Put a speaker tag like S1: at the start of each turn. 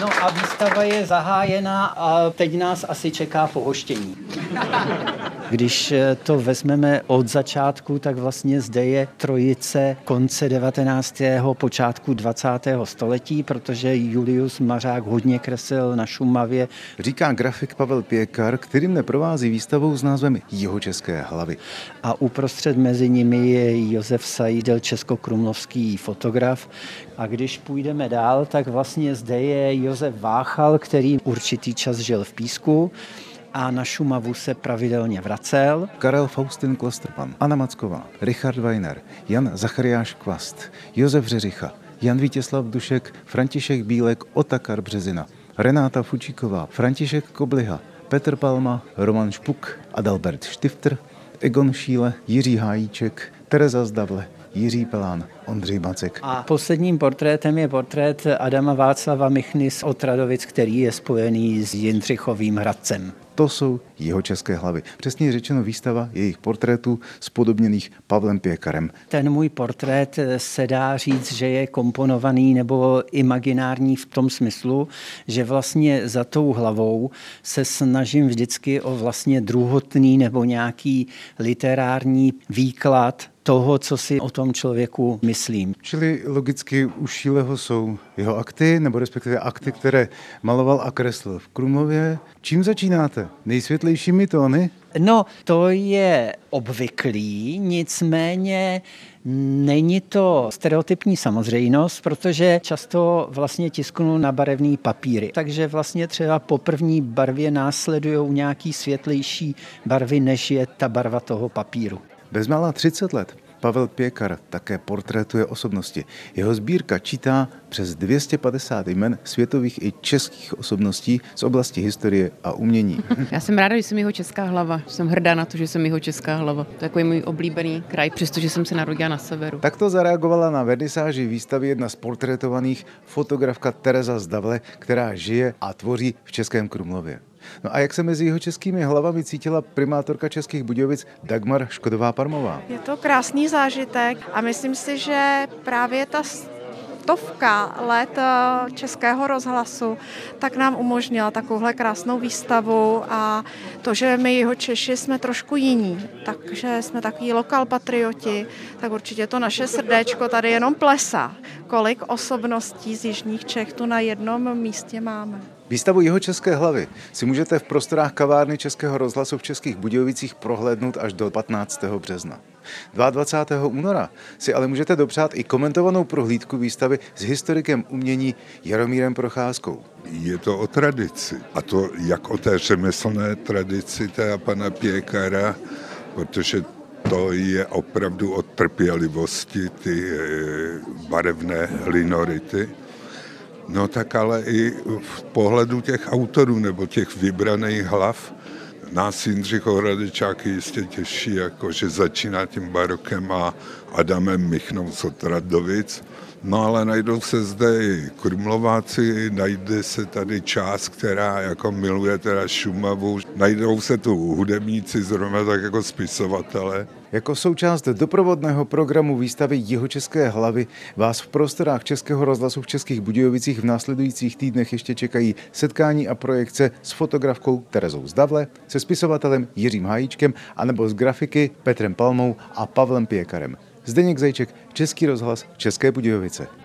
S1: No a výstava je zahájena a teď nás asi čeká pohoštění. Když eh, to vezmeme od začátku, tak vlastně zde je trojice konce 19. počátku 20. století, protože Julius Mařák hodně kreslil na Šumavě.
S2: Říká grafik Pavel Pěkar, kterým neprovází výstavou s názvem Jeho české hlavy.
S1: A uprostřed mezi nimi je Josef Sajdel, českokrumlovský fotograf. A když půjdeme dál, tak vlastně zde je Josef Váchal, který určitý čas žil v Písku a na Šumavu se pravidelně vracel.
S2: Karel Faustin Klosterpan, Anna Macková, Richard Weiner, Jan Zachariáš Kvast, Josef Řeřicha, Jan Vítězslav Dušek, František Bílek, Otakar Březina, Renáta Fučíková, František Kobliha, Petr Palma, Roman Špuk, Adalbert Štifter, Egon Šíle, Jiří Hájíček, Tereza Zdavle, Jiří Pelán, Ondřej Macek.
S1: A posledním portrétem je portrét Adama Václava Michny z Otradovic, který je spojený s Jindřichovým Hradcem.
S2: To jsou jeho české hlavy. Přesně řečeno výstava jejich portrétů spodobněných Pavlem Pěkarem.
S1: Ten můj portrét se dá říct, že je komponovaný nebo imaginární v tom smyslu, že vlastně za tou hlavou se snažím vždycky o vlastně druhotný nebo nějaký literární výklad toho, co si o tom člověku myslím.
S2: Čili logicky u Šíleho jsou jeho akty, nebo respektive akty, které maloval a kreslil v Krumlově. Čím začínáte? Nejsvětlejšími tóny?
S1: No, to je obvyklý, nicméně Není to stereotypní samozřejmost, protože často vlastně tisknu na barevný papíry. Takže vlastně třeba po první barvě následují nějaký světlejší barvy, než je ta barva toho papíru.
S2: Bezmála 30 let Pavel Pěkar také portrétuje osobnosti. Jeho sbírka čítá přes 250 jmen světových i českých osobností z oblasti historie a umění.
S3: Já jsem ráda, že jsem jeho česká hlava. Jsem hrdá na to, že jsem jeho česká hlava. To je takový můj oblíbený kraj, přestože jsem se narodila na severu.
S2: Tak to zareagovala na vernisáži výstavy jedna z portrétovaných fotografka Tereza Zdavle, která žije a tvoří v Českém Krumlově. No a jak se mezi jeho českými hlavami cítila primátorka Českých Budějovic Dagmar Škodová-Parmová?
S4: Je to krásný zážitek a myslím si, že právě ta stovka let eh, Českého rozhlasu, tak nám umožnila takovouhle krásnou výstavu a to, že my jeho Češi jsme trošku jiní, takže jsme takový lokal patrioti, tak určitě to naše srdéčko tady jenom plesá. Kolik osobností z Jižních Čech tu na jednom místě máme.
S2: Výstavu jeho české hlavy si můžete v prostorách kavárny Českého rozhlasu v Českých Budějovicích prohlédnout až do 15. března. 22. února si ale můžete dopřát i komentovanou prohlídku výstavy s historikem umění Jaromírem Procházkou.
S5: Je to o tradici. A to jak o té řemeslné tradici té pana Pěkara, protože to je opravdu od trpělivosti ty eh, barevné linority No tak ale i v pohledu těch autorů nebo těch vybraných hlav nás Jindřich Ohradečák jistě těší, jako že začíná tím barokem a Adamem Michnou z Otradovic. No ale najdou se zde i Krumlováci, najde se tady část, která jako miluje teda Šumavu, najdou se tu hudebníci zrovna tak jako spisovatele.
S2: Jako součást doprovodného programu výstavy Jihočeské hlavy vás v prostorách Českého rozhlasu v Českých Budějovicích v následujících týdnech ještě čekají setkání a projekce s fotografkou Terezou Zdavle, se spisovatelem Jiřím Hájíčkem anebo s grafiky Petrem Palmou a Pavlem Pěkarem. Zdeněk Zajček, Český rozhlas, České Budějovice.